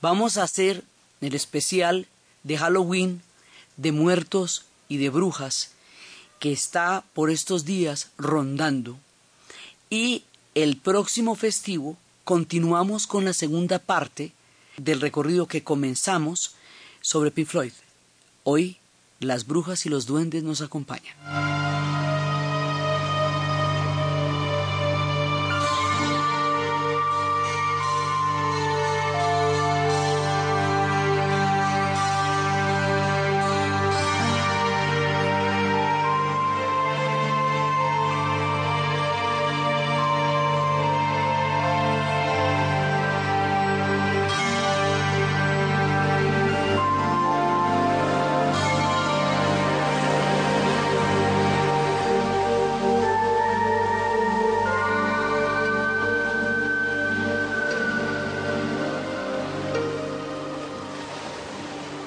Vamos a hacer el especial de Halloween, de muertos y de brujas, que está por estos días rondando. Y el próximo festivo continuamos con la segunda parte del recorrido que comenzamos sobre Pink Floyd. Hoy las brujas y los duendes nos acompañan.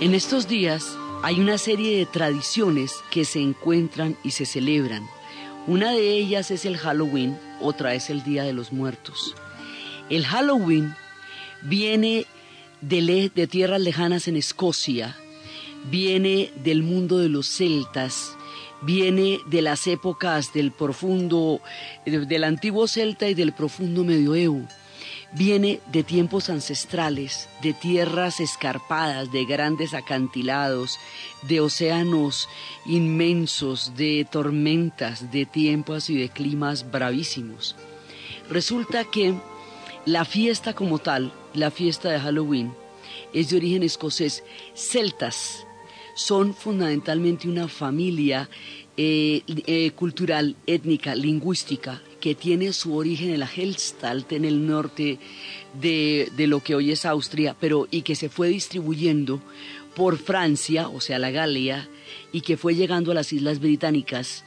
En estos días hay una serie de tradiciones que se encuentran y se celebran. Una de ellas es el Halloween, otra es el Día de los Muertos. El Halloween viene de, de tierras lejanas en Escocia, viene del mundo de los celtas, viene de las épocas del profundo, del antiguo celta y del profundo medioevo viene de tiempos ancestrales, de tierras escarpadas, de grandes acantilados, de océanos inmensos, de tormentas, de tiempos y de climas bravísimos. Resulta que la fiesta como tal, la fiesta de Halloween, es de origen escocés. Celtas son fundamentalmente una familia eh, eh, cultural, étnica, lingüística, que tiene su origen en la Helstalt, en el norte de, lo que hoy es Austria, pero y que se fue distribuyendo por Francia, o sea, la Galia, y que fue llegando a las Islas Británicas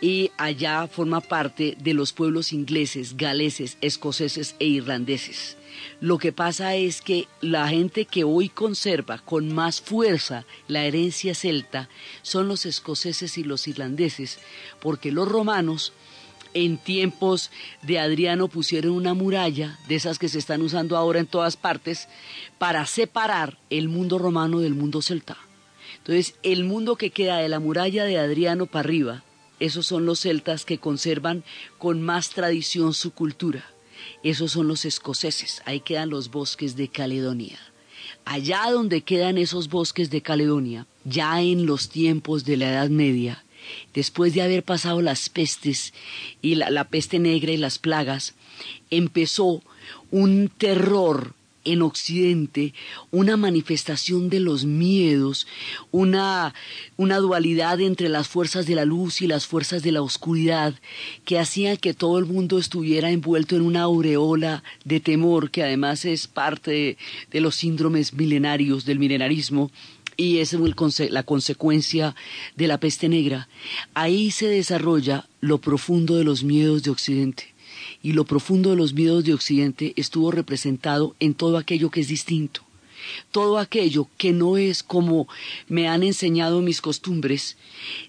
y allá forma parte de los pueblos ingleses, galeses, escoceses e irlandeses. Lo que pasa es que la gente que hoy conserva con más fuerza la herencia celta son los escoceses y los irlandeses, porque los romanos en tiempos de Adriano pusieron una muralla, de esas que se están usando ahora en todas partes, para separar el mundo romano del mundo celta. Entonces, el mundo que queda de la muralla de Adriano para arriba, esos son los celtas que conservan con más tradición su cultura. Esos son los escoceses, ahí quedan los bosques de Caledonia. Allá donde quedan esos bosques de Caledonia, ya en los tiempos de la Edad Media, después de haber pasado las pestes y la, peste negra y las plagas, empezó un terror en Occidente una manifestación de los miedos, una, una, dualidad entre las fuerzas de la luz y las fuerzas de la oscuridad, que hacía que todo el mundo estuviera envuelto en una aureola de temor, que además es parte de los síndromes milenarios del milenarismo, y es la consecuencia de la peste negra. Ahí se desarrolla lo profundo de los miedos de Occidente. Y lo profundo de los miedos de Occidente estuvo representado en todo aquello que es distinto. Todo aquello que no es como me han enseñado mis costumbres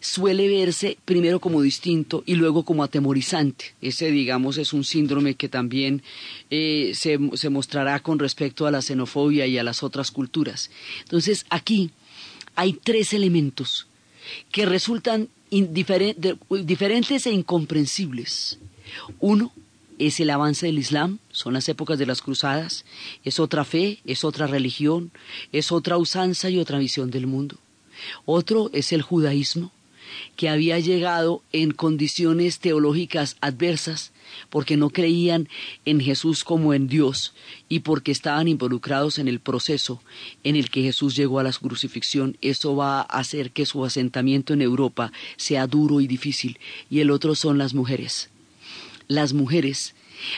suele verse primero como distinto y luego como atemorizante. Ese, digamos, es un síndrome que también eh, se, se mostrará con respecto a la xenofobia y a las otras culturas. Entonces, aquí hay tres elementos que resultan diferentes e incomprensibles. Uno es el avance del Islam, son las épocas de las cruzadas, es otra fe, es otra religión, es otra usanza y otra visión del mundo. Otro es el judaísmo, que había llegado en condiciones teológicas adversas porque no creían en Jesús como en Dios y porque estaban involucrados en el proceso en el que Jesús llegó a la crucifixión. Eso va a hacer que su asentamiento en Europa sea duro y difícil. Y el otro son las mujeres. Las mujeres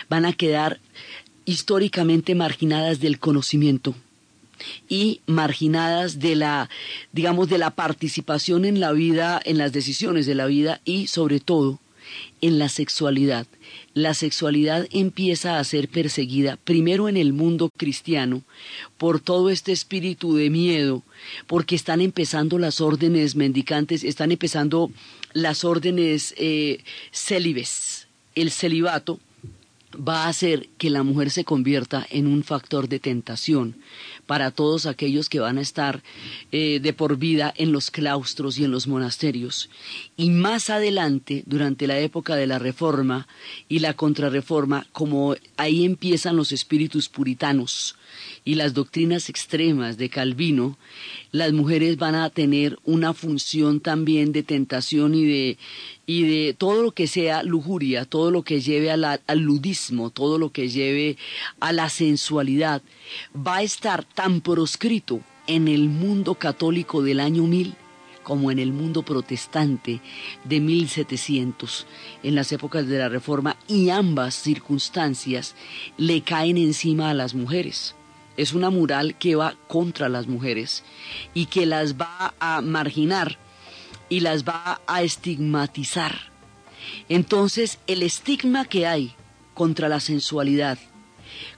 van a quedar históricamente marginadas del conocimiento y marginadas de la, digamos, de la participación en la vida, en las decisiones de la vida y sobre todo en la sexualidad. La sexualidad empieza a ser perseguida primero en el mundo cristiano por todo este espíritu de miedo, porque están empezando las órdenes mendicantes, están empezando las órdenes eh, célibes, el celibato, va a hacer que la mujer se convierta en un factor de tentación para todos aquellos que van a estar eh, de por vida en los claustros y en los monasterios. Y más adelante, durante la época de la Reforma y la Contrarreforma, como ahí empiezan los espíritus puritanos, y las doctrinas extremas de Calvino, las mujeres van a tener una función también de tentación y de, y de todo lo que sea lujuria, todo lo que lleve al ludismo, todo lo que lleve a la sensualidad, va a estar tan proscrito en el mundo católico del año 1000 como en el mundo protestante de 1700, en las épocas de la Reforma, y ambas circunstancias le caen encima a las mujeres es una mural que va contra las mujeres y que las va a marginar y las va a estigmatizar. Entonces, el estigma que hay contra la sensualidad,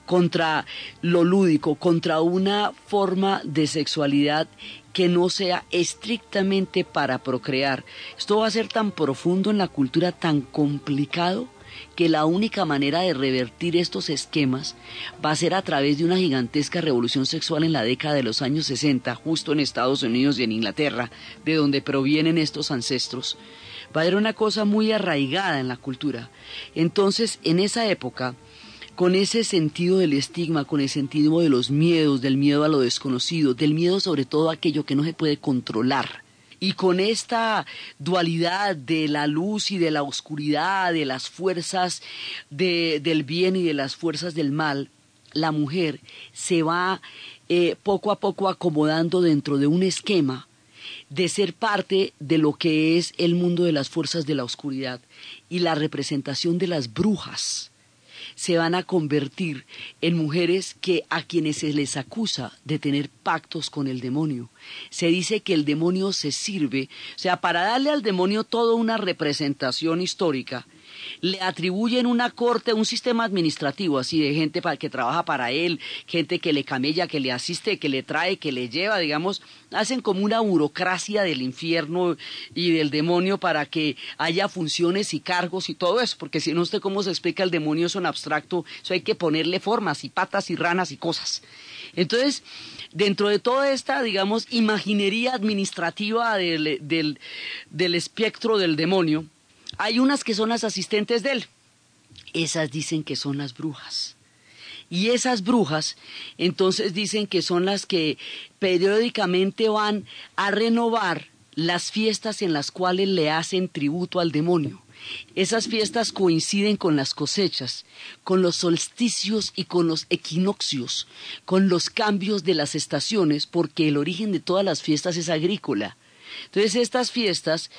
contra lo lúdico, contra una forma de sexualidad que no sea estrictamente para procrear. Esto va a ser tan profundo en la cultura, tan complicado, que la única manera de revertir estos esquemas va a ser a través de una gigantesca revolución sexual en la década de los años 60, justo en Estados Unidos y en Inglaterra, de donde provienen estos ancestros. Va a haber una cosa muy arraigada en la cultura. Entonces, en esa época, con ese sentido del estigma, con el sentido de los miedos, del miedo a lo desconocido, del miedo sobre todo a aquello que no se puede controlar, y con esta dualidad de la luz y de la oscuridad, de las fuerzas del bien y de las fuerzas del mal, la mujer se va eh, poco a poco acomodando dentro de un esquema de ser parte de lo que es el mundo de las fuerzas de la oscuridad y la representación de las brujas se van a convertir en mujeres que a quienes se les acusa de tener pactos con el demonio. Se dice que el demonio se sirve, o sea, para darle al demonio toda una representación histórica, le atribuyen una corte, un sistema administrativo así de gente para, que trabaja para él, gente que le camella, que le asiste, que le trae, que le lleva, digamos, hacen como una burocracia del infierno y del demonio para que haya funciones y cargos y todo eso, porque si no usted cómo se explica el demonio es un abstracto, eso hay que ponerle formas y patas y ranas y cosas. Entonces, dentro de toda esta, digamos, imaginería administrativa del, del, del espectro del demonio, hay unas que son las asistentes de él. Esas dicen que son las brujas. Y esas brujas entonces dicen que son las que periódicamente van a renovar las fiestas en las cuales le hacen tributo al demonio. Esas fiestas coinciden con las cosechas, con los solsticios y con los equinoccios, con los cambios de las estaciones, porque el origen de todas las fiestas es agrícola. Entonces estas fiestas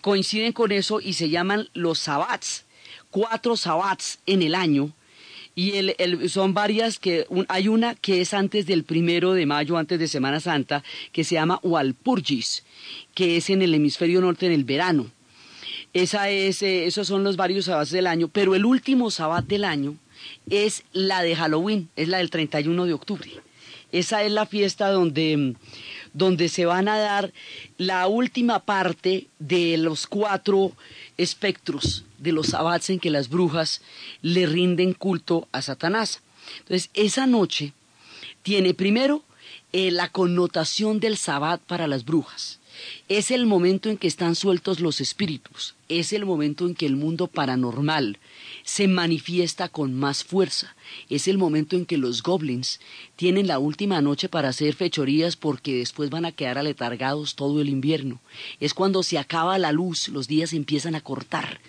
coinciden con eso y se llaman los sabbats, cuatro sabbats en el año. Y son varias que hay una que es antes del primero de mayo, antes de Semana Santa, que se llama Walpurgis, que es en el hemisferio norte en el verano. Esa es, eh, esos son los varios sabbats del año, pero el último sabbat del año es la de Halloween, es la del 31 de octubre. Esa es la fiesta donde donde se van a dar la última parte de los cuatro espectros de los sabbats en que las brujas le rinden culto a Satanás. Entonces, esa noche tiene primero eh, la connotación del sabbat para las brujas. Es el momento en que están sueltos los espíritus, es el momento en que el mundo paranormal se manifiesta con más fuerza. Es el momento en que los goblins tienen la última noche para hacer fechorías porque después van a quedar aletargados todo el invierno. Es cuando se acaba la luz, los días empiezan a cortar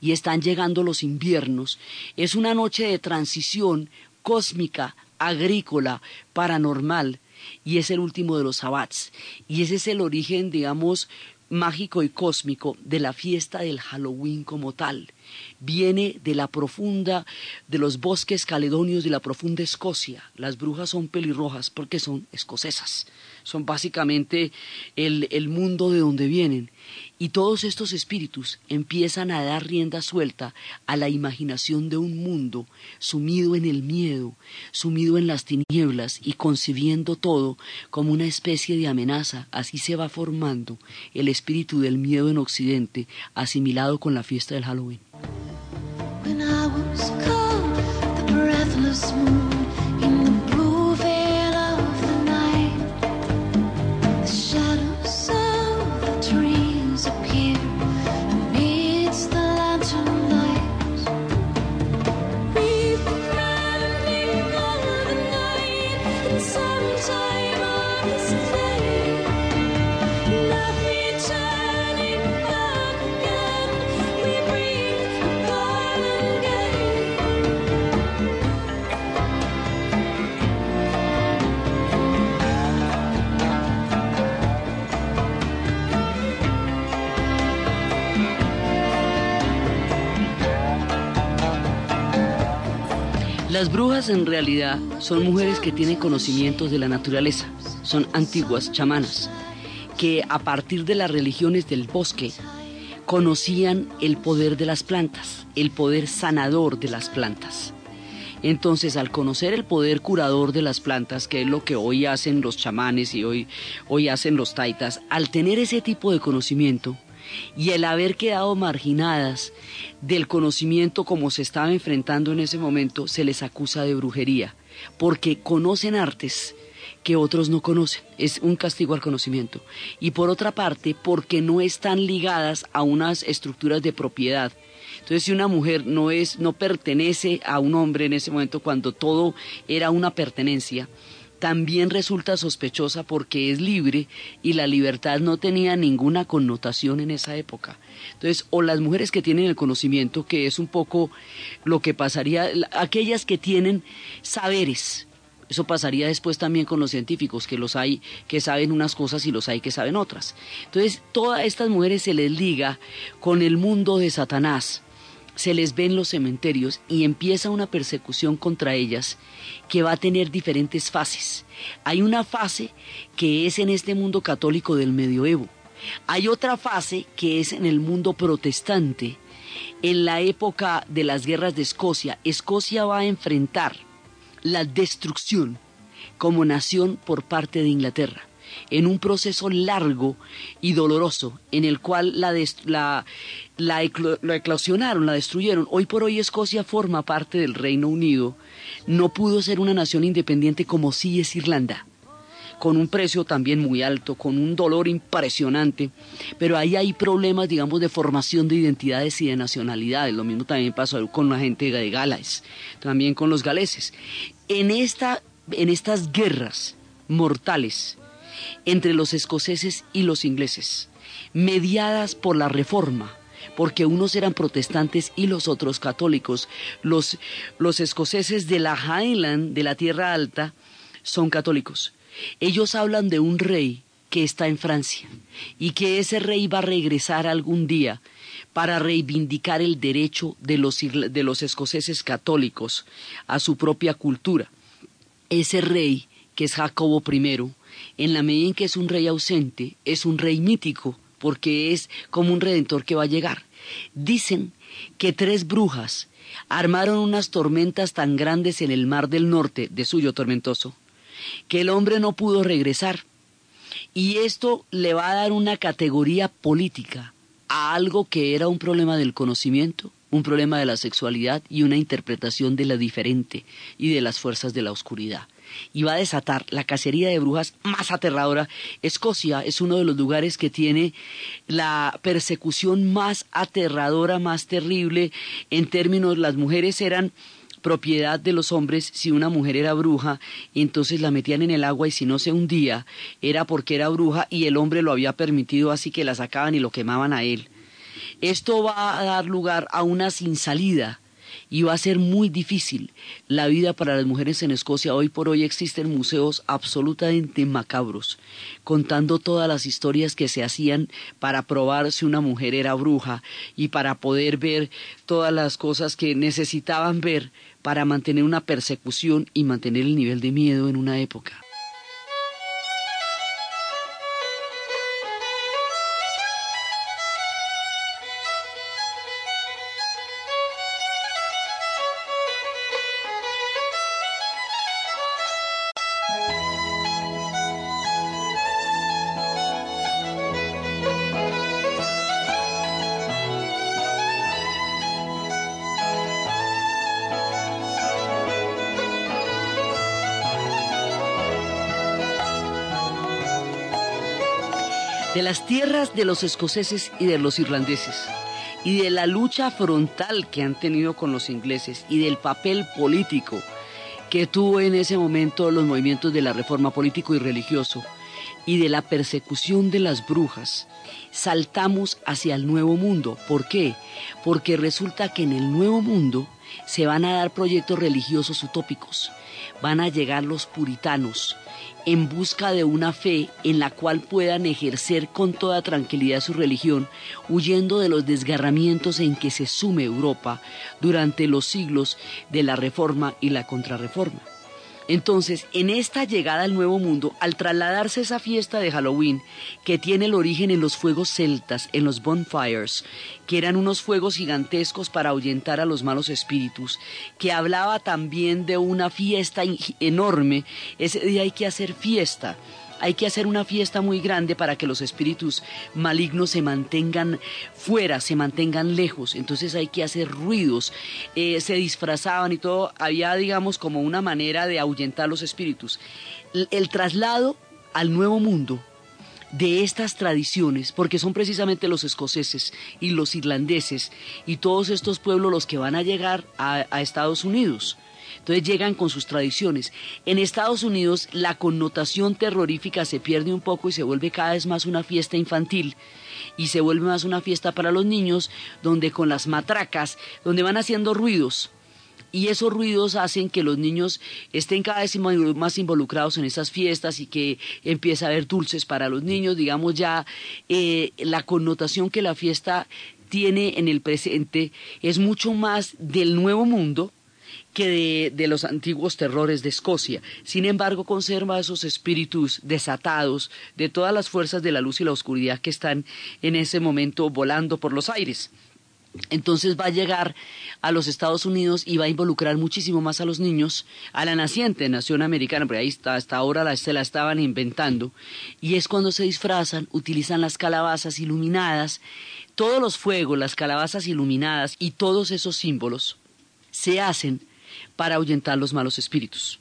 y están llegando los inviernos. Es una noche de transición cósmica, agrícola, paranormal, y es el último de los sabbats. Y ese es el origen, digamos, mágico y cósmico de la fiesta del Halloween como tal. Viene de la profunda, de los bosques caledonios de la profunda Escocia. Las brujas son pelirrojas porque son escocesas. Son básicamente el, el mundo de donde vienen. Y todos estos espíritus empiezan a dar rienda suelta a la imaginación de un mundo sumido en el miedo, sumido en las tinieblas y concibiendo todo como una especie de amenaza. Así se va formando el espíritu del miedo en Occidente, asimilado con la fiesta del Halloween. Las brujas en realidad son mujeres que tienen conocimientos de la naturaleza, son antiguas chamanas, que a partir de las religiones del bosque conocían el poder de las plantas, el poder sanador de las plantas. Entonces, al conocer el poder curador de las plantas, que es lo que hoy hacen los chamanes y hoy, hoy hacen los taitas, al tener ese tipo de conocimiento, y el haber quedado marginadas del conocimiento como se estaba enfrentando en ese momento, se les acusa de brujería, porque conocen artes que otros no conocen. Es un castigo al conocimiento. Y por otra parte, porque no están ligadas a unas estructuras de propiedad. Entonces, si una mujer no es, no pertenece a un hombre en ese momento, cuando todo era una pertenencia, también resulta sospechosa porque es libre y la libertad no tenía ninguna connotación en esa época. Entonces, o las mujeres que tienen el conocimiento, que es un poco lo que pasaría, aquellas que tienen saberes, eso pasaría después también con los científicos, que los hay que saben unas cosas y los hay que saben otras. Entonces, todas estas mujeres se les liga con el mundo de Satanás, se les ve en los cementerios y empieza una persecución contra ellas que va a tener diferentes fases. Hay una fase que es en este mundo católico del medioevo. Hay otra fase que es en el mundo protestante. En la época de las guerras de Escocia, Escocia va a enfrentar la destrucción como nación por parte de Inglaterra en un proceso largo y doloroso en el cual la, la, la, eclosionaron, la destruyeron. Hoy por hoy Escocia forma parte del Reino Unido, no pudo ser una nación independiente como sí es Irlanda con un precio también muy alto, con un dolor impresionante, pero ahí hay problemas, digamos, de formación de identidades y de nacionalidades. Lo mismo también pasó con la gente de Gales, también con los galeses. En, esta, en estas guerras mortales entre los escoceses y los ingleses, mediadas por la Reforma, porque unos eran protestantes y los otros católicos. Los, los escoceses de la Highland, de la Tierra Alta, son católicos. Ellos hablan de un rey que está en Francia y que ese rey va a regresar algún día para reivindicar el derecho de los, de los escoceses católicos a su propia cultura. Ese rey, que es Jacobo I, en la medida en que es un rey ausente, es un rey mítico, porque es como un redentor que va a llegar. Dicen que tres brujas armaron unas tormentas tan grandes en el mar del norte, de suyo tormentoso, que el hombre no pudo regresar. Y esto le va a dar una categoría política a algo que era un problema del conocimiento, un problema de la sexualidad y una interpretación de la diferente y de las fuerzas de la oscuridad y va a desatar la cacería de brujas más aterradora. Escocia es uno de los lugares que tiene la persecución más aterradora, más terrible en términos las mujeres eran propiedad de los hombres si una mujer era bruja entonces la metían en el agua y si no se hundía era porque era bruja y el hombre lo había permitido así que la sacaban y lo quemaban a él. Esto va a dar lugar a una sin salida y va a ser muy difícil la vida para las mujeres en Escocia. Hoy por hoy existen museos absolutamente macabros, contando todas las historias que se hacían para probar si una mujer era bruja y para poder ver todas las cosas que necesitaban ver para mantener una persecución y mantener el nivel de miedo en una época. Las tierras de los escoceses y de los irlandeses, y de la lucha frontal que han tenido con los ingleses, y del papel político que tuvo en ese momento los movimientos de la reforma político y religioso, y de la persecución de las brujas, saltamos hacia el nuevo mundo. ¿Por qué? Porque resulta que en el nuevo mundo se van a dar proyectos religiosos utópicos, van a llegar los puritanos, en busca de una fe en la cual puedan ejercer con toda tranquilidad su religión, huyendo de los desgarramientos en que se sume Europa durante los siglos de la Reforma y la Contrarreforma. Entonces, en esta llegada al Nuevo Mundo, al trasladarse esa fiesta de Halloween, que tiene el origen en los fuegos celtas, en los bonfires, que eran unos fuegos gigantescos para ahuyentar a los malos espíritus, que hablaba también de una fiesta enorme, ese día hay que hacer fiesta hay que hacer una fiesta muy grande para que los espíritus malignos se mantengan fuera, se mantengan lejos. Entonces hay que hacer ruidos. Eh, se disfrazaban y todo. Había, digamos, como una manera de ahuyentar los espíritus. el traslado al nuevo mundo de estas tradiciones, porque son precisamente los escoceses y los irlandeses y todos estos pueblos los que van a llegar a Estados Unidos. Entonces llegan con sus tradiciones. En Estados Unidos la connotación terrorífica se pierde un poco y se vuelve cada vez más una fiesta infantil y se vuelve más una fiesta para los niños donde con las matracas, donde van haciendo ruidos. Y esos ruidos hacen que los niños estén cada vez más involucrados en esas fiestas y que empieza a haber dulces para los niños. Digamos ya eh, la connotación que la fiesta tiene en el presente es mucho más del nuevo mundo, que de, los antiguos terrores de Escocia. Sin embargo, conserva esos espíritus desatados de todas las fuerzas de la luz y la oscuridad que están en ese momento volando por los aires. Entonces va a llegar a los Estados Unidos y va a involucrar muchísimo más a los niños, a la naciente nación americana, porque ahí está, hasta ahora se la estaban inventando, y es cuando se disfrazan, utilizan las calabazas iluminadas, todos los fuegos, las calabazas iluminadas y todos esos símbolos se hacen para ahuyentar los malos espíritus.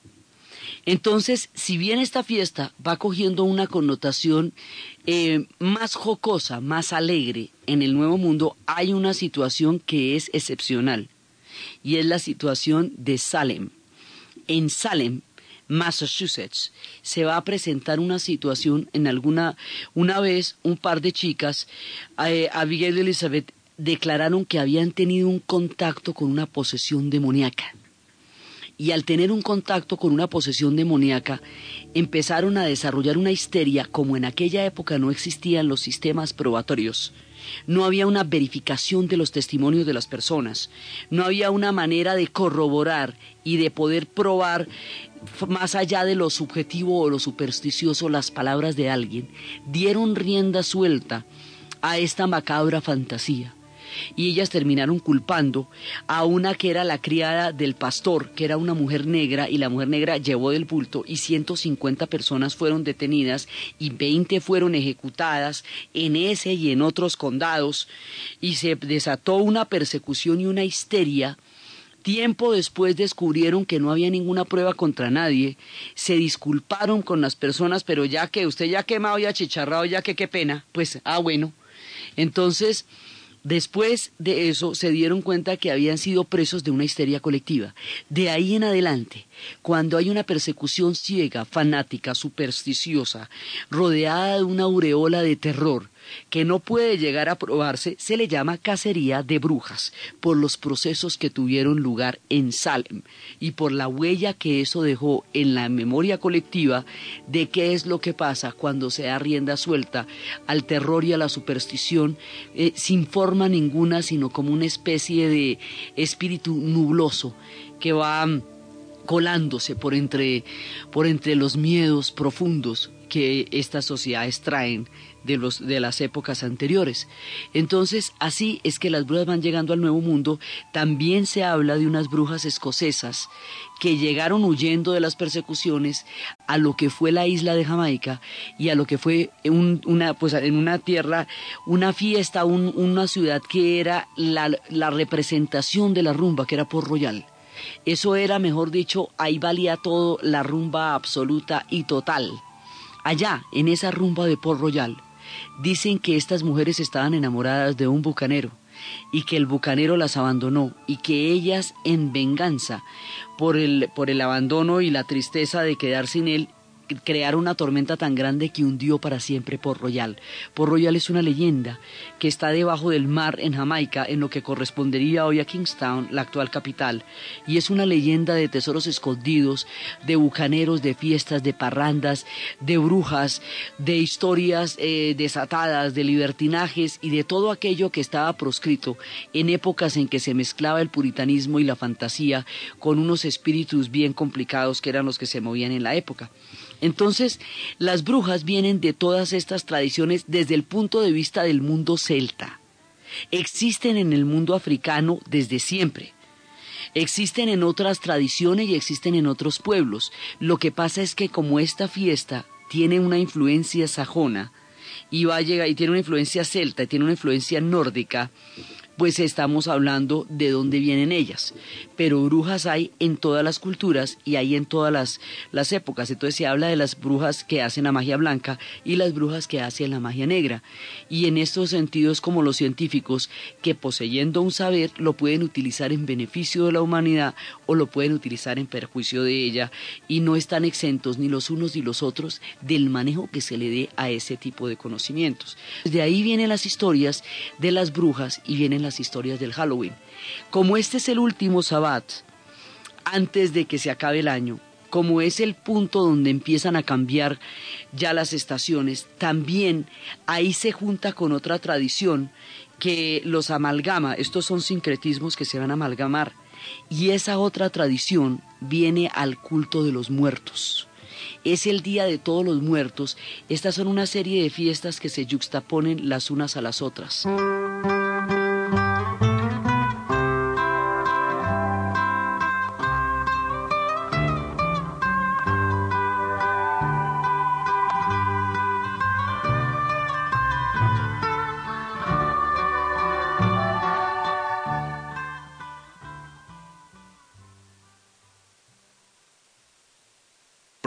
Entonces, si bien esta fiesta va cogiendo una connotación eh, más jocosa, más alegre en el Nuevo Mundo, hay una situación que es excepcional y es la situación de Salem. En Salem, Massachusetts, se va a presentar una situación en alguna, una vez un par de chicas, eh, Abigail y Elizabeth, declararon que habían tenido un contacto con una posesión demoníaca y al tener un contacto con una posesión demoníaca, empezaron a desarrollar una histeria como en aquella época no existían los sistemas probatorios. No había una verificación de los testimonios de las personas, no había una manera de corroborar y de poder probar más allá de lo subjetivo o lo supersticioso las palabras de alguien. Dieron rienda suelta a esta macabra fantasía y ellas terminaron culpando a una que era la criada del pastor, que era una mujer negra, y la mujer negra llevó del bulto y 150 personas fueron detenidas y 20 fueron ejecutadas en ese y en otros condados. Y se desató una persecución y una histeria. Tiempo después descubrieron que no había ninguna prueba contra nadie, se disculparon con las personas, pero ya que usted ya quemado y achicharrado, ya que qué pena, pues, ah, bueno. Entonces, Después de eso se dieron cuenta que habían sido presos de una histeria colectiva. De ahí en adelante, cuando hay una persecución ciega, fanática, supersticiosa, rodeada de una aureola de terror, que no puede llegar a probarse, se le llama cacería de brujas, por los procesos que tuvieron lugar en Salem y por la huella que eso dejó en la memoria colectiva de qué es lo que pasa cuando se da rienda suelta al terror y a la superstición eh, sin forma ninguna, sino como una especie de espíritu nubloso que va mm, colándose por entre, por entre los miedos profundos que estas sociedades traen de, los, de las épocas anteriores. Entonces, así es que las brujas van llegando al Nuevo Mundo. También se habla de unas brujas escocesas que llegaron huyendo de las persecuciones a lo que fue la isla de Jamaica y a lo que fue una, pues, en una tierra, una fiesta, una ciudad que era la, la representación de la rumba, que era Port Royal. Eso era, mejor dicho, ahí valía todo, la rumba absoluta y total. Allá, en esa rumba de Port Royal, dicen que estas mujeres estaban enamoradas de un bucanero y que el bucanero las abandonó y que ellas en venganza por el, por el abandono y la tristeza de quedar sin él crear una tormenta tan grande que hundió para siempre Port Royal. Port Royal es una leyenda que está debajo del mar en Jamaica, en lo que correspondería hoy a Kingstown, la actual capital, y es una leyenda de tesoros escondidos, de bucaneros, de fiestas, de parrandas, de brujas, de historias eh, desatadas, de libertinajes y de todo aquello que estaba proscrito en épocas en que se mezclaba el puritanismo y la fantasía con unos espíritus bien complicados que eran los que se movían en la época. Entonces, las brujas vienen de todas estas tradiciones desde el punto de vista del mundo celta. Existen en el mundo africano desde siempre. Existen en otras tradiciones y existen en otros pueblos. Lo que pasa es que como esta fiesta tiene una influencia sajona y va a llegar y tiene una influencia celta y tiene una influencia nórdica, pues estamos hablando de dónde vienen ellas. Pero brujas hay en todas las culturas y hay en todas las, las épocas. Entonces se habla de las brujas que hacen la magia blanca y las brujas que hacen la magia negra. Y en estos sentidos como los científicos que poseyendo un saber lo pueden utilizar en beneficio de la humanidad o lo pueden utilizar en perjuicio de ella y no están exentos ni los unos ni los otros del manejo que se le dé a ese tipo de conocimientos. De ahí vienen las historias de las brujas y vienen las historias del Halloween. Como este es el último sabbat, antes de que se acabe el año, como es el punto donde empiezan a cambiar ya las estaciones, también ahí se junta con otra tradición que los amalgama, estos son sincretismos que se van a amalgamar, y esa otra tradición viene al culto de los muertos. Es el Día de Todos los Muertos. Estas son una serie de fiestas que se yuxtaponen las unas a las otras.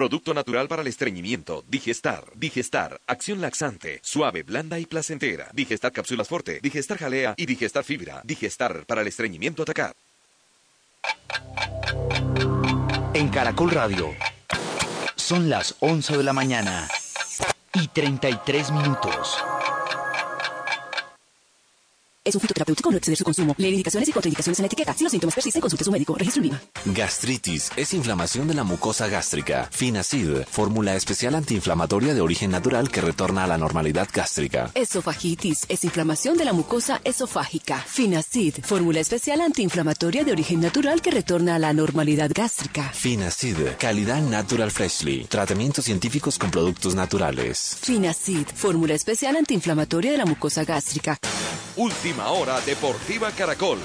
Producto natural para el estreñimiento. Digestar. Digestar. Acción laxante. Suave, blanda y placentera. Digestar cápsulas forte. Digestar jalea y digestar fibra. Digestar para el estreñimiento atacar. En Caracol Radio. Son las 11 de la mañana y 33 minutos. Es un fitoterapéutico no exceder su consumo. Lee indicaciones y contraindicaciones en la etiqueta. Si los síntomas persisten, consulte a su médico. Registro en Gastritis es inflamación de la mucosa gástrica. Finacid, fórmula especial antiinflamatoria de origen natural que retorna a la normalidad gástrica. Esofagitis es inflamación de la mucosa esofágica. Finacid, fórmula especial antiinflamatoria de origen natural que retorna a la normalidad gástrica. Finacid, calidad natural freshly. Tratamientos científicos con productos naturales. Finacid, fórmula especial antiinflamatoria de la mucosa gástrica. Última hora Deportiva Caracol.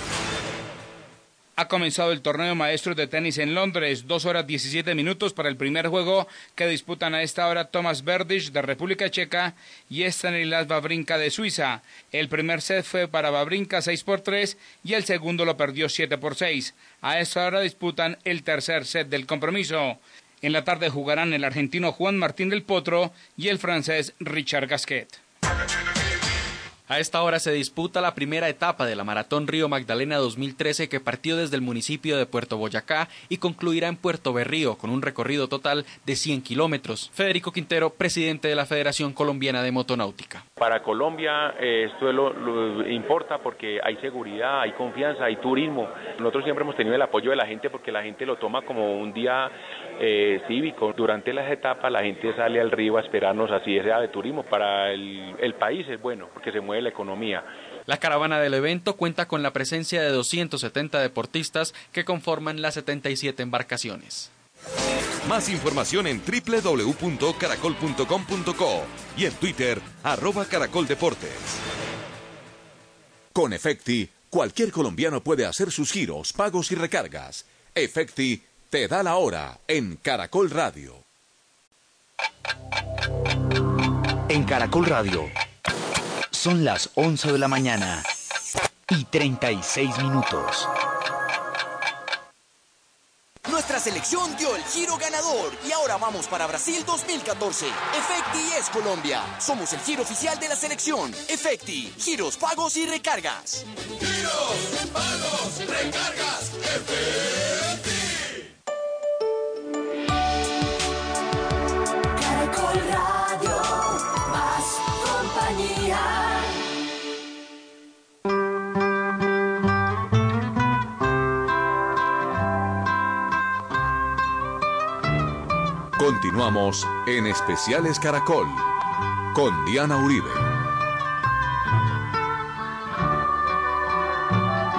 Ha comenzado el torneo maestro de tenis en Londres, dos horas 17 minutos para el primer juego que disputan a esta hora Thomas Berdych de República Checa y Stanislas Babrinka de Suiza. El primer set fue para Babrinka 6 por 3 y el segundo lo perdió 7 por 6. A esta hora disputan el tercer set del compromiso. En la tarde jugarán el argentino Juan Martín del Potro y el francés Richard Gasquet. A esta hora se disputa la primera etapa de la Maratón Río Magdalena 2013 que partió desde el municipio de Puerto Boyacá y concluirá en Puerto Berrío con un recorrido total de 100 kilómetros. Federico Quintero, presidente de la Federación Colombiana de Motonáutica. Para Colombia eh, esto lo, importa porque hay seguridad, hay confianza, hay turismo. Nosotros siempre hemos tenido el apoyo de la gente porque la gente lo toma como un día eh, cívico. Durante las etapas la gente sale al río a esperarnos así sea de turismo. Para el, país es bueno porque se mueve la economía. La caravana del evento cuenta con la presencia de 270 deportistas que conforman las 77 embarcaciones. Más información en www.caracol.com.co y en Twitter, arroba caracoldeportes. Con Efecti, cualquier colombiano puede hacer sus giros, pagos y recargas. Efecti te da la hora en Caracol Radio. En Caracol Radio son las 11 de la mañana y 36 minutos. Nuestras selección dio el giro ganador y ahora vamos para Brasil 2014. Efecti es Colombia. Somos el giro oficial de la selección. Efecti, giros, pagos y recargas. Giros, pagos, recargas, Efecti. Continuamos en Especiales Caracol con Diana Uribe.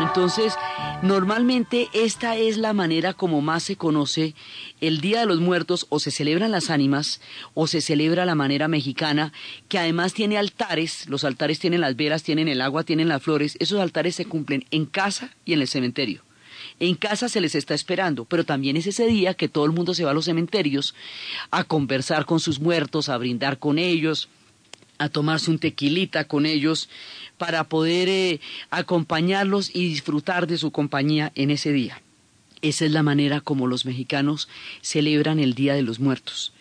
Entonces, normalmente esta es la manera como más se conoce el Día de los Muertos, o se celebran las ánimas, o se celebra la manera mexicana, que además tiene altares, los altares tienen las velas, tienen el agua, tienen las flores, esos altares se cumplen en casa y en el cementerio. En casa se les está esperando, pero también es ese día que todo el mundo se va a los cementerios a conversar con sus muertos, a brindar con ellos, a tomarse un tequilita con ellos, para poder eh, acompañarlos y disfrutar de su compañía en ese día. Esa es la manera como los mexicanos celebran el Día de los Muertos.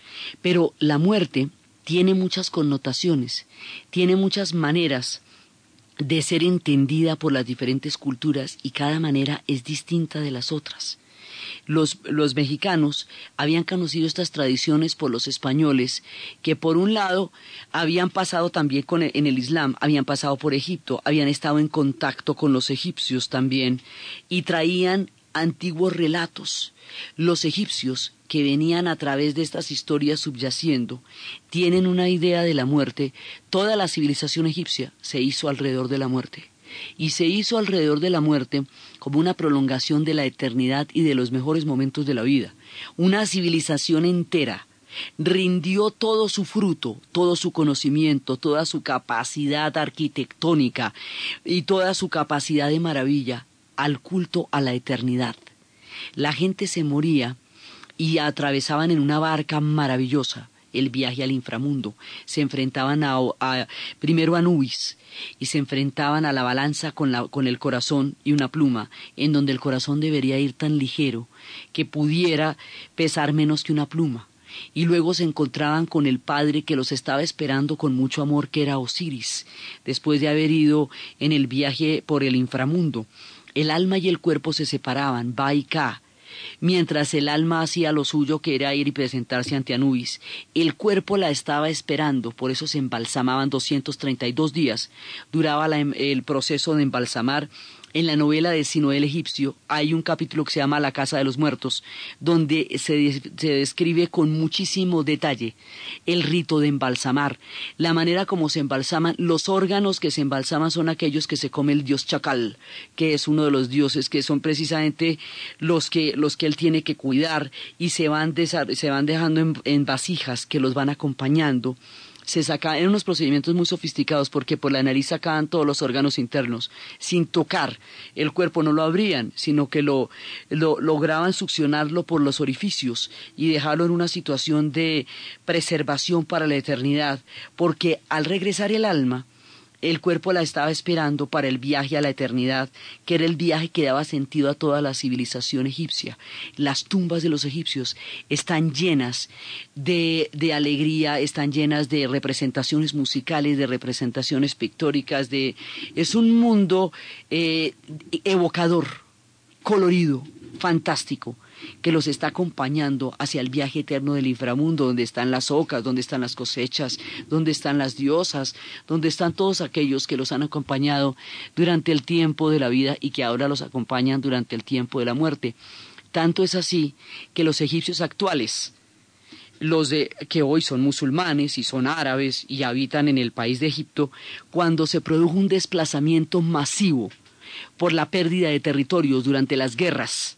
Pero la muerte tiene muchas connotaciones, tiene muchas maneras de ser entendida por las diferentes culturas y cada manera es distinta de las otras. Los, los, mexicanos habían conocido estas tradiciones por los españoles, que por un lado habían pasado también con el, en el Islam, habían pasado por Egipto, habían estado en contacto con los egipcios también, y traían antiguos relatos. Los egipcios, que venían a través de estas historias subyaciendo, tienen una idea de la muerte. Toda la civilización egipcia se hizo alrededor de la muerte. Y se hizo alrededor de la muerte como una prolongación de la eternidad y de los mejores momentos de la vida. Una civilización entera rindió todo su fruto, todo su conocimiento, toda su capacidad arquitectónica y toda su capacidad de maravilla al culto a la eternidad. La gente se moría y atravesaban en una barca maravillosa el viaje al inframundo. Se enfrentaban a, a, primero a Nubis y se enfrentaban a la balanza con, con el corazón y una pluma, en donde el corazón debería ir tan ligero que pudiera pesar menos que una pluma. Y luego se encontraban con el padre que los estaba esperando con mucho amor, que era Osiris, después de haber ido en el viaje por el inframundo. El alma y el cuerpo se separaban, va y ca, mientras el alma hacía lo suyo que era ir y presentarse ante Anubis. El cuerpo la estaba esperando, por eso se embalsamaban 232 días. Duraba la, el proceso de embalsamar en la novela de Sinoé el egipcio hay un capítulo que se llama La Casa de los Muertos, donde se, describe con muchísimo detalle el rito de embalsamar, la manera como se embalsaman, los órganos que se embalsaman son aquellos que se come el dios Chacal, que es uno de los dioses que son precisamente los que, los que él tiene que cuidar y se van, se van dejando en vasijas que los van acompañando se sacaban, eran unos procedimientos muy sofisticados porque por la nariz sacaban todos los órganos internos sin tocar. El cuerpo, no lo abrían, sino que lo, lo lograban succionarlo por los orificios y dejarlo en una situación de preservación para la eternidad, porque al regresar el alma, el cuerpo la estaba esperando para el viaje a la eternidad, que era el viaje que daba sentido a toda la civilización egipcia. Las tumbas de los egipcios están llenas de, de alegría, están llenas de representaciones musicales, de representaciones pictóricas, de es un mundo eh, evocador, colorido, fantástico que los está acompañando hacia el viaje eterno del inframundo, donde están las ocas, donde están las cosechas, donde están las diosas, donde están todos aquellos que los han acompañado durante el tiempo de la vida y que ahora los acompañan durante el tiempo de la muerte. Tanto es así que los egipcios actuales, los de, que hoy son musulmanes y son árabes y habitan en el país de Egipto, cuando se produjo un desplazamiento masivo por la pérdida de territorios durante las guerras,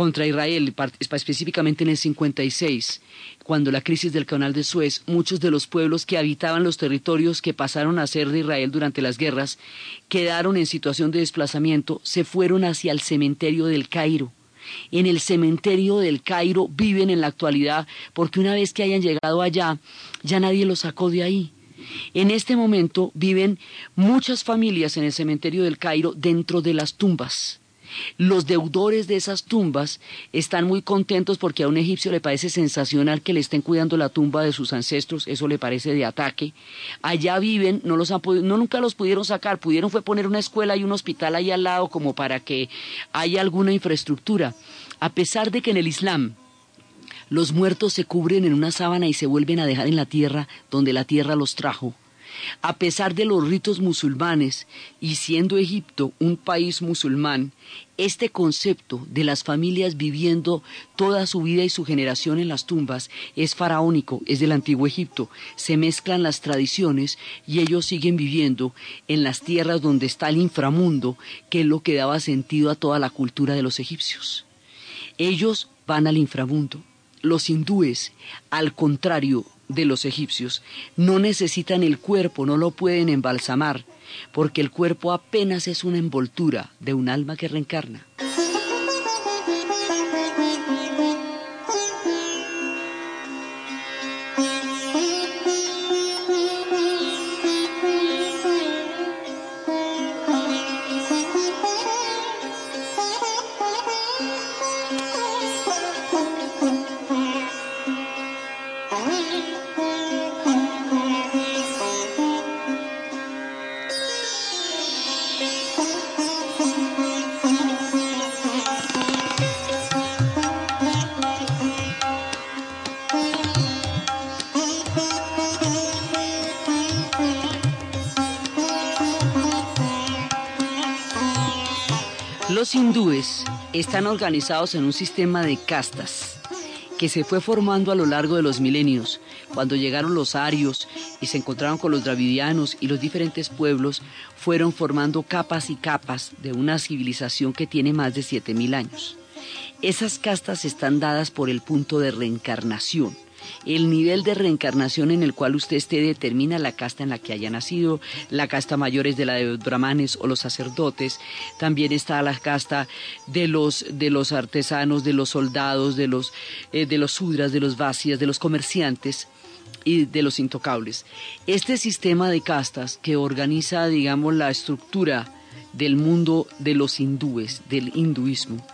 contra Israel, específicamente en el 56, cuando la crisis del canal de Suez, muchos de los pueblos que habitaban los territorios que pasaron a ser de Israel durante las guerras quedaron en situación de desplazamiento, se fueron hacia el cementerio del Cairo. En el cementerio del Cairo viven en la actualidad porque una vez que hayan llegado allá, ya nadie los sacó de ahí. En este momento viven muchas familias en el cementerio del Cairo dentro de las tumbas Los deudores de esas tumbas están muy contentos porque a un egipcio le parece sensacional que le estén cuidando la tumba de sus ancestros, eso le parece de ataque. Allá viven, no los han no nunca los pudieron sacar, pudieron fue poner una escuela y un hospital ahí al lado como para que haya alguna infraestructura. A pesar de que en el Islam los muertos se cubren en una sábana y se vuelven a dejar en la tierra donde la tierra los trajo. A pesar de los ritos musulmanes y siendo Egipto un país musulmán, este concepto de las familias viviendo toda su vida y su generación en las tumbas es faraónico, es del antiguo Egipto. Se mezclan las tradiciones y ellos siguen viviendo en las tierras donde está el inframundo, que es lo que daba sentido a toda la cultura de los egipcios. Ellos van al inframundo. Los hindúes, al contrario, de los egipcios. No necesitan el cuerpo, no lo pueden embalsamar, porque el cuerpo apenas es una envoltura de un alma que reencarna. Están organizados en un sistema de castas que se fue formando a lo largo de los milenios. Cuando llegaron los arios y se encontraron con los dravidianos y los diferentes pueblos, fueron formando capas y capas de una civilización que tiene más de 7.000 años. Esas castas están dadas por el punto de reencarnación el nivel de reencarnación en el cual usted esté determina la casta en la que haya nacido. La casta mayor es de la de los brahmanes o los sacerdotes. También está la casta de los, de los artesanos, de los soldados, de los, eh, de los sudras, de los vacías, de los comerciantes y de los intocables. Este sistema de castas que organiza, digamos, la estructura del mundo de los hindúes, del hinduismo,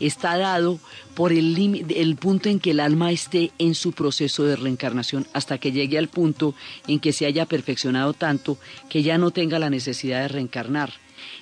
está dado por el, el punto en que el alma esté en su proceso de reencarnación hasta que llegue al punto en que se haya perfeccionado tanto que ya no tenga la necesidad de reencarnar.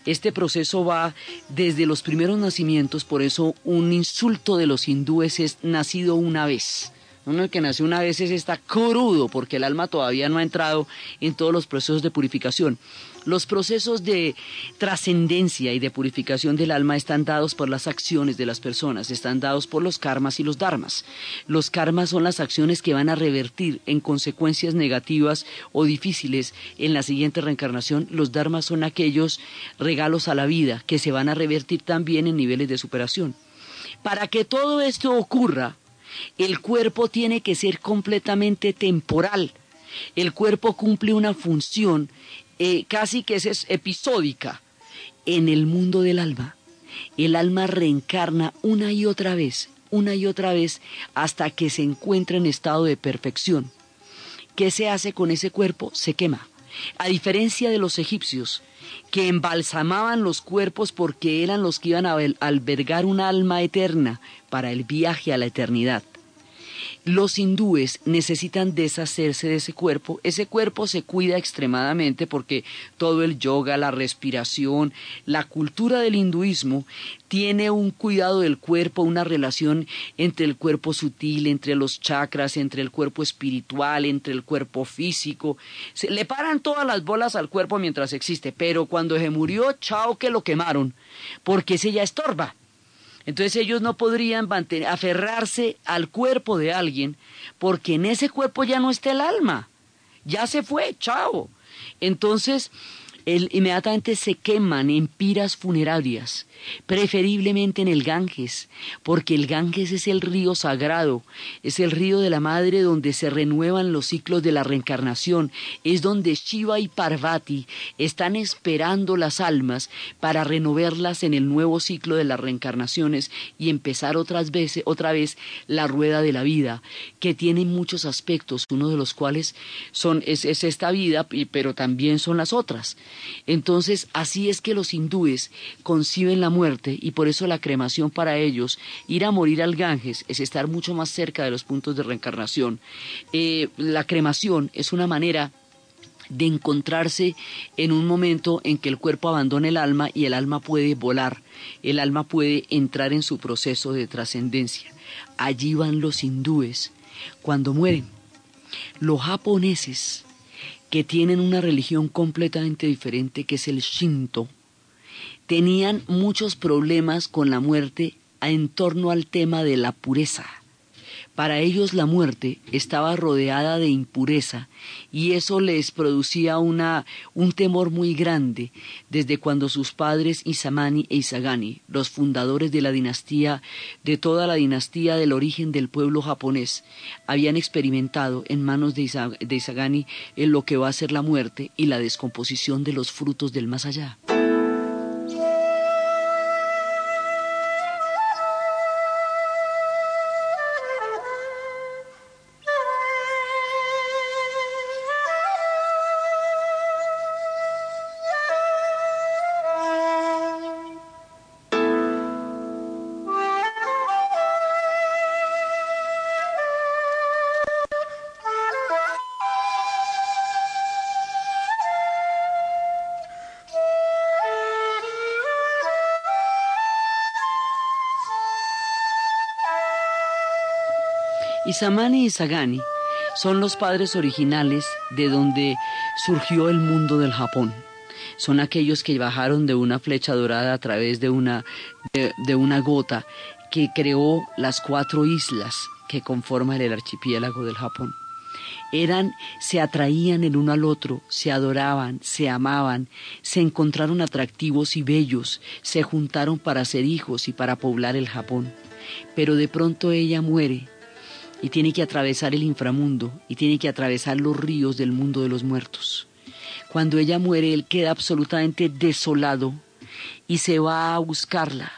Este proceso va desde los primeros nacimientos, por eso un insulto de los hindúes es nacido una vez. Uno que nace una vez está crudo porque el alma todavía no ha entrado en todos los procesos de purificación. Los procesos de trascendencia y de purificación del alma están dados por las acciones de las personas, están dados por los karmas y los dharmas. Los karmas son las acciones que van a revertir en consecuencias negativas o difíciles en la siguiente reencarnación. Los dharmas son aquellos regalos a la vida que se van a revertir también en niveles de superación. Para que todo esto ocurra, el cuerpo tiene que ser completamente temporal. El cuerpo cumple una función eh, casi que es episódica en el mundo del alma. El alma reencarna una y otra vez, una y otra vez, hasta que se encuentra en estado de perfección. ¿Qué se hace con ese cuerpo? Se quema. A diferencia de los egipcios, que embalsamaban los cuerpos porque eran los que iban a albergar un alma eterna para el viaje a la eternidad. Los hindúes necesitan deshacerse de ese cuerpo. Ese cuerpo se cuida extremadamente porque todo el yoga, la respiración, la cultura del hinduismo tiene un cuidado del cuerpo, una relación entre el cuerpo sutil, entre los chakras, entre el cuerpo espiritual, entre el cuerpo físico. Se le paran todas las bolas al cuerpo mientras existe, pero cuando se murió, chao que lo quemaron, porque ese ya estorba. Entonces ellos no podrían aferrarse al cuerpo de alguien porque en ese cuerpo ya no está el alma. Ya se fue, chao. Entonces inmediatamente se queman en piras funerarias, preferiblemente en el Ganges, porque el Ganges es el río sagrado, es el río de la madre donde se renuevan los ciclos de la reencarnación, es donde Shiva y Parvati están esperando las almas para renovarlas en el nuevo ciclo de las reencarnaciones y empezar otras veces, otra vez la rueda de la vida, que tiene muchos aspectos, uno de los cuales son, es, es esta vida, pero también son las otras. Entonces, así es que los hindúes conciben la muerte y por eso la cremación para ellos, ir a morir al Ganges, es estar mucho más cerca de los puntos de reencarnación. Eh, la cremación es una manera de encontrarse en un momento en que el cuerpo abandona el alma y el alma puede volar, el alma puede entrar en su proceso de trascendencia. Allí van los hindúes cuando mueren. Los japoneses, que tienen una religión completamente diferente, que es el Shinto, tenían muchos problemas con la muerte en torno al tema de la pureza. Para ellos la muerte estaba rodeada de impureza y eso les producía una, un temor muy grande desde cuando sus padres Isamani e Isagani, los fundadores de la dinastía, de toda la dinastía del origen del pueblo japonés, habían experimentado en manos de, de Isagani en lo que va a ser la muerte y la descomposición de los frutos del más allá. Isamani y Sagani son los padres originales de donde surgió el mundo del Japón. Son aquellos que bajaron de una flecha dorada a través de una, de, una gota que creó las cuatro islas que conforman el archipiélago del Japón. Eran, se atraían el uno al otro, se adoraban, se amaban, se encontraron atractivos y bellos, se juntaron para ser hijos y para poblar el Japón. Pero de pronto ella muere y tiene que atravesar el inframundo y tiene que atravesar los ríos del mundo de los muertos. Cuando ella muere, él queda absolutamente desolado y se va a buscarla.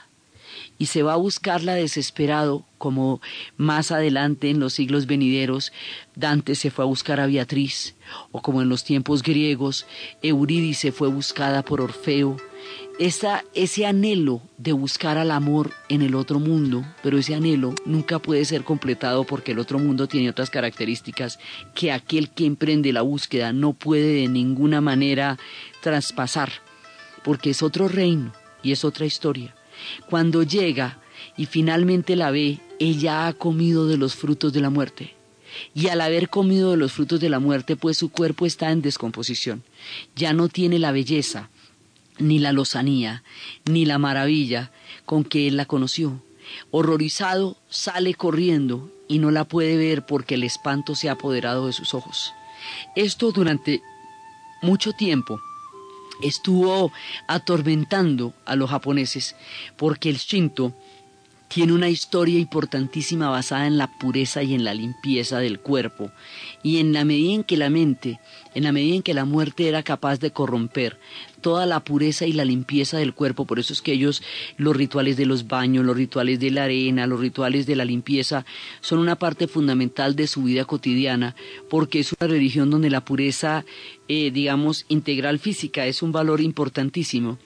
Y se va a buscarla desesperado, como más adelante en los siglos venideros Dante se fue a buscar a Beatriz, o como en los tiempos griegos Eurídice fue buscada por Orfeo, ese anhelo de buscar al amor en el otro mundo, pero ese anhelo nunca puede ser completado porque el otro mundo tiene otras características que aquel que emprende la búsqueda no puede de ninguna manera traspasar, porque es otro reino y es otra historia. Cuando llega y finalmente la ve, ella ha comido de los frutos de la muerte. Y al haber comido de los frutos de la muerte, pues su cuerpo está en descomposición. Ya no tiene la belleza, ni la lozanía, ni la maravilla con que él la conoció. Horrorizado, sale corriendo y no la puede ver porque el espanto se ha apoderado de sus ojos. Esto durante mucho tiempo estuvo atormentando a los japoneses porque el Shinto tiene una historia importantísima basada en la pureza y en la limpieza del cuerpo y en la medida en que la mente, en la medida en que la muerte era capaz de corromper toda la pureza y la limpieza del cuerpo, por eso es que ellos, los rituales de los baños, los rituales de la arena, los rituales de la limpieza, son una parte fundamental de su vida cotidiana, porque es una religión donde la pureza, eh, digamos, integral física es un valor importantísimo.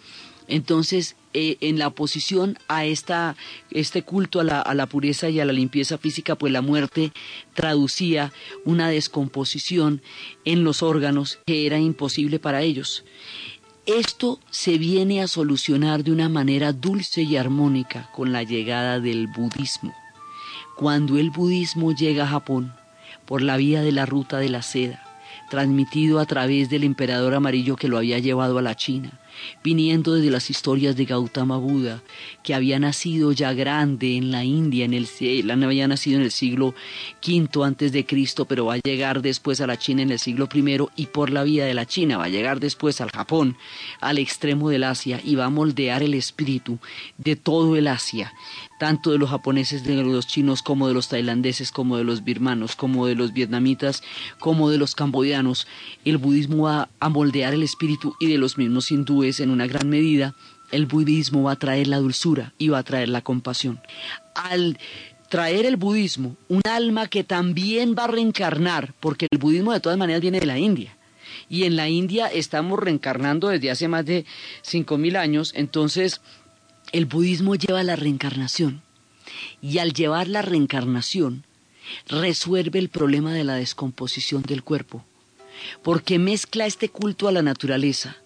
Entonces, eh, en la oposición a esta, este culto a la, a la pureza y a la limpieza física, pues la muerte traducía una descomposición en los órganos que era imposible para ellos. Esto se viene a solucionar de una manera dulce y armónica con la llegada del budismo. Cuando el budismo llega a Japón por la vía de la ruta de la seda, transmitido a través del emperador amarillo que lo había llevado a la China, viniendo desde las historias de Gautama Buda, que había nacido ya grande en la India, en el, había nacido en el siglo V antes de Cristo, pero va a llegar después a la China en el siglo I y por la vía de la China va a llegar después al Japón, al extremo del Asia y va a moldear el espíritu de todo el Asia, tanto de los japoneses, de los chinos, como de los tailandeses, como de los birmanos, como de los vietnamitas, como de los camboyanos. El budismo va a moldear el espíritu y de los mismos hindúes en una gran medida. El budismo va a traer la dulzura y va a traer la compasión. Al traer el budismo un alma que también va a reencarnar, porque el budismo de todas maneras viene de la India, y en la India estamos reencarnando desde hace más de 5.000 años, entonces el budismo lleva la reencarnación y al llevar la reencarnación resuelve el problema de la descomposición del cuerpo, porque mezcla este culto a la naturaleza,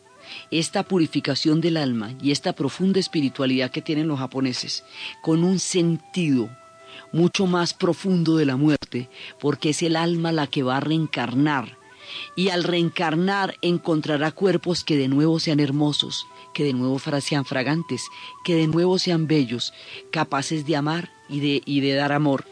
esta purificación del alma y esta profunda espiritualidad que tienen los japoneses con un sentido mucho más profundo de la muerte, porque es el alma la que va a reencarnar. Y al reencarnar encontrará cuerpos que de nuevo sean hermosos, que de nuevo sean fragantes, que de nuevo sean bellos, capaces de amar y de, y de dar amor.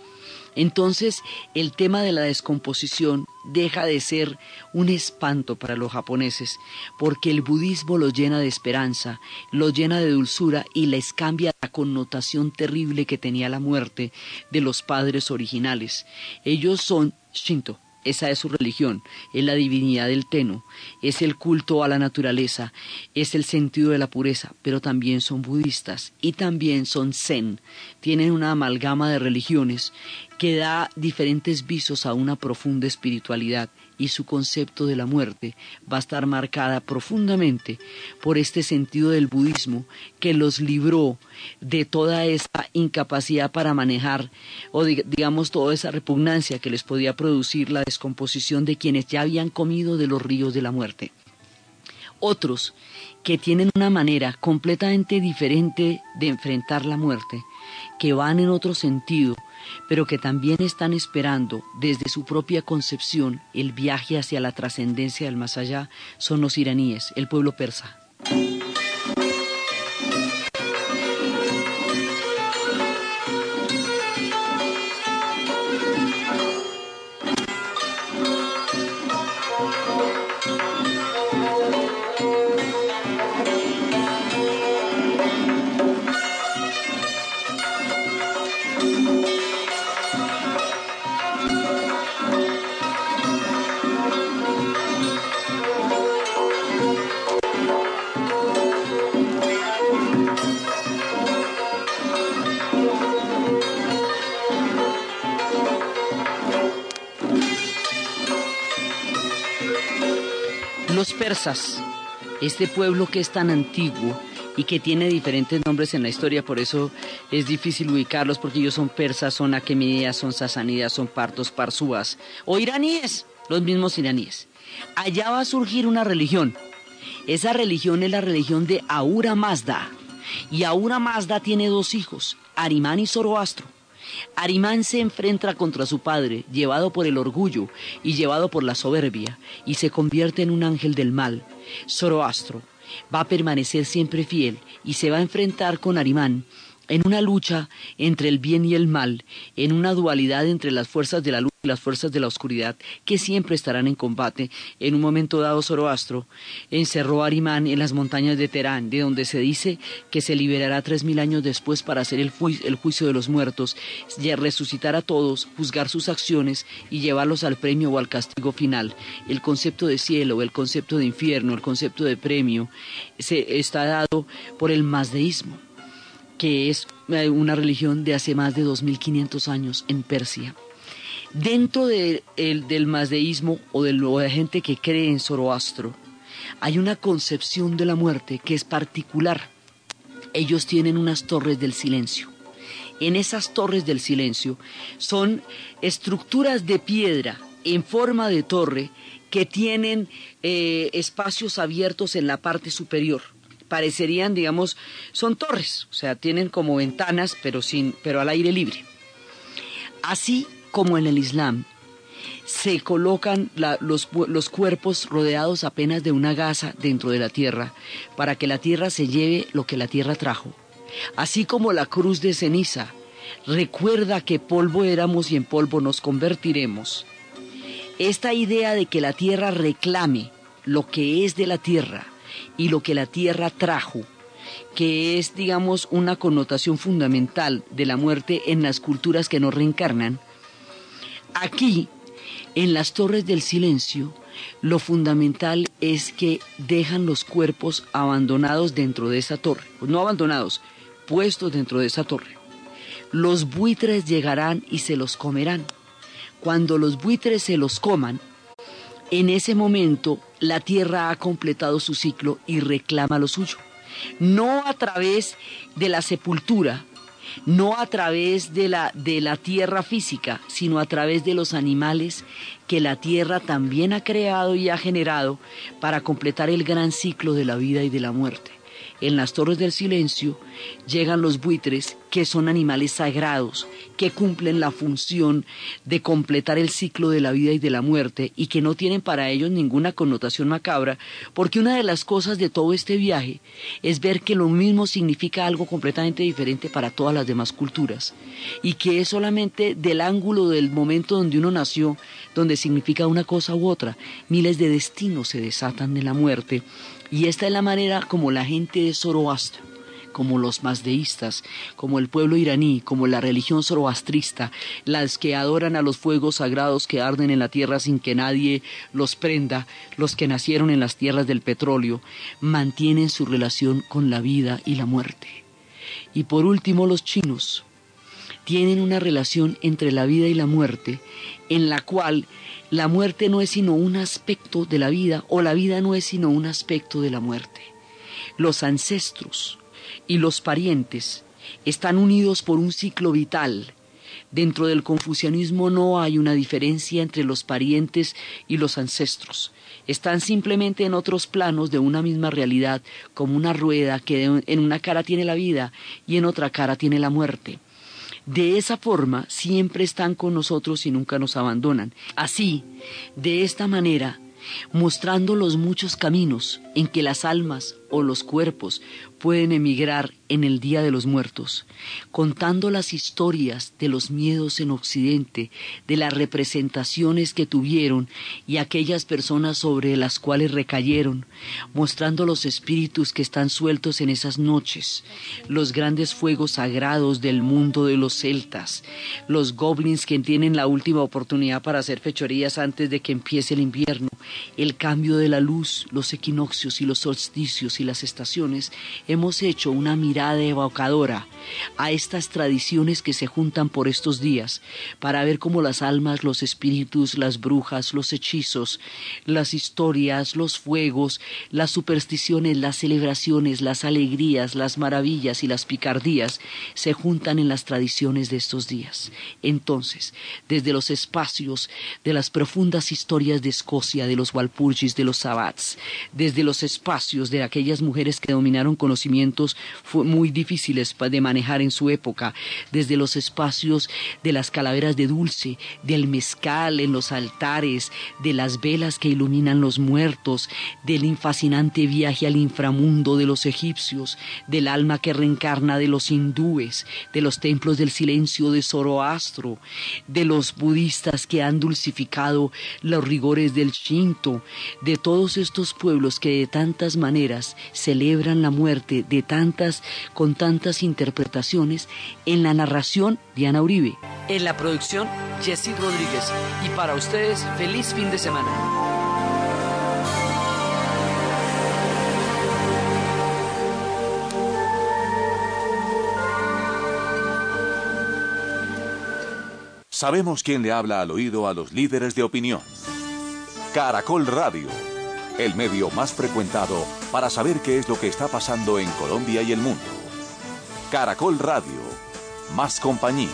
Entonces el tema de la descomposición deja de ser un espanto para los japoneses, porque el budismo los llena de esperanza, los llena de dulzura y les cambia la connotación terrible que tenía la muerte de los padres originales. Ellos son Shinto, esa es su religión, es la divinidad del Teno, es el culto a la naturaleza, es el sentido de la pureza, pero también son budistas y también son zen, tienen una amalgama de religiones que da diferentes visos a una profunda espiritualidad y su concepto de la muerte va a estar marcada profundamente por este sentido del budismo que los libró de toda esa incapacidad para manejar o digamos toda esa repugnancia que les podía producir la descomposición de quienes ya habían comido de los ríos de la muerte. Otros que tienen una manera completamente diferente de enfrentar la muerte, que van en otro sentido, pero que también están esperando desde su propia concepción el viaje hacia la trascendencia del más allá, son los iraníes, el pueblo persa. Este pueblo que es tan antiguo y que tiene diferentes nombres en la historia, por eso es difícil ubicarlos, porque ellos son persas, son aquemídeas, son sasánidas, son partos, parsúas o iraníes, los mismos iraníes. Allá va a surgir una religión. Esa religión es la religión de Aura Mazda. Y Aura Mazda tiene dos hijos, Arimán y Zoroastro. Arimán se enfrenta contra su padre, llevado por el orgullo y llevado por la soberbia, y se convierte en un ángel del mal. Zoroastro va a permanecer siempre fiel y se va a enfrentar con Arimán en una lucha entre el bien y el mal, en una dualidad entre las fuerzas de la luz las fuerzas de la oscuridad, que siempre estarán en combate. En un momento dado, Zoroastro encerró a Arimán en las montañas de Terán, de donde se dice que se liberará tres mil años después para hacer el, juicio de los muertos, y resucitar a todos, juzgar sus acciones y llevarlos al premio o al castigo final. El concepto de cielo, el concepto de infierno, el concepto de premio, se está dado por el masdeísmo que es eh, una religión de hace más de 2.500 años en Persia. Dentro del masdeísmo o de la gente que cree en Zoroastro, hay una concepción de la muerte que es particular. Ellos tienen unas torres del silencio. En esas torres del silencio son estructuras de piedra en forma de torre que tienen eh, espacios abiertos en la parte superior parecerían, digamos, son torres, o sea, tienen como ventanas, pero, sin, pero al aire libre. Así como en el Islam, se colocan los, los, cuerpos rodeados apenas de una gasa dentro de la tierra, para que la tierra se lleve lo que la tierra trajo. Así como la cruz de ceniza recuerda que polvo éramos y en polvo nos convertiremos. Esta idea de que la tierra reclame lo que es de la tierra y lo que la tierra trajo, que es, digamos, una connotación fundamental de la muerte en las culturas que nos reencarnan, aquí, en las torres del silencio, lo fundamental es que dejan los cuerpos abandonados dentro de esa torre, no abandonados, puestos dentro de esa torre. Los buitres llegarán y se los comerán. Cuando los buitres se los coman, en ese momento la Tierra ha completado su ciclo y reclama lo suyo. No a través de la sepultura, no a través de la, de la tierra física, sino a través de los animales que la tierra también ha creado y ha generado para completar el gran ciclo de la vida y de la muerte en las torres del silencio llegan los buitres, que son animales sagrados, que cumplen la función de completar el ciclo de la vida y de la muerte y que no tienen para ellos ninguna connotación macabra, porque una de las cosas de todo este viaje es ver que lo mismo significa algo completamente diferente para todas las demás culturas y que es solamente del ángulo del momento donde uno nació, donde significa una cosa u otra. Miles de destinos se desatan de la muerte y esta es la manera como la gente de Zoroastro, como los mazdeístas, como el pueblo iraní, como la religión zoroastrista, las que adoran a los fuegos sagrados que arden en la tierra sin que nadie los prenda, los que nacieron en las tierras del petróleo, mantienen su relación con la vida y la muerte. Y por último los chinos tienen una relación entre la vida y la muerte en la cual la muerte no es sino un aspecto de la vida o la vida no es sino un aspecto de la muerte. Los ancestros y los parientes están unidos por un ciclo vital. Dentro del confucianismo no hay una diferencia entre los parientes y los ancestros. Están simplemente en otros planos de una misma realidad, como una rueda que en una cara tiene la vida y en otra cara tiene la muerte. De esa forma siempre están con nosotros y nunca nos abandonan. Así, de esta manera, mostrando los muchos caminos en que las almas o los cuerpos pueden emigrar en el Día de los Muertos, contando las historias de los miedos en Occidente, de las representaciones que tuvieron y aquellas personas sobre las cuales recayeron, mostrando los espíritus que están sueltos en esas noches, los grandes fuegos sagrados del mundo de los celtas, los goblins que tienen la última oportunidad para hacer fechorías antes de que empiece el invierno, el cambio de la luz, los equinoccios y los solsticios y las estaciones, hemos hecho una mirada evocadora a estas tradiciones que se juntan por estos días para ver cómo las almas, los espíritus, las brujas, los hechizos, las historias, los fuegos, las supersticiones, las celebraciones, las alegrías, las maravillas y las picardías se juntan en las tradiciones de estos días. Entonces, desde los espacios de las profundas historias de Escocia, de los Walpurgis, de los Sabbats, desde los espacios de aquellas mujeres que dominaron conocimientos difíciles de manejar en su época, desde los espacios de las calaveras de dulce, del mezcal en los altares, de las velas que iluminan los muertos, del fascinante viaje al inframundo de los egipcios, del alma que reencarna de los hindúes, de los templos del silencio de Zoroastro, de los budistas que han dulcificado los rigores del Shinto, de todos estos pueblos que de tantas maneras celebran la muerte de tantas con tantas interpretaciones en la narración Diana Uribe, en la producción Jesse Rodríguez y para ustedes feliz fin de semana. Sabemos quién le habla al oído a los líderes de opinión. Caracol Radio, el medio más frecuentado para saber qué es lo que está pasando en Colombia y el mundo. Caracol Radio, más compañía.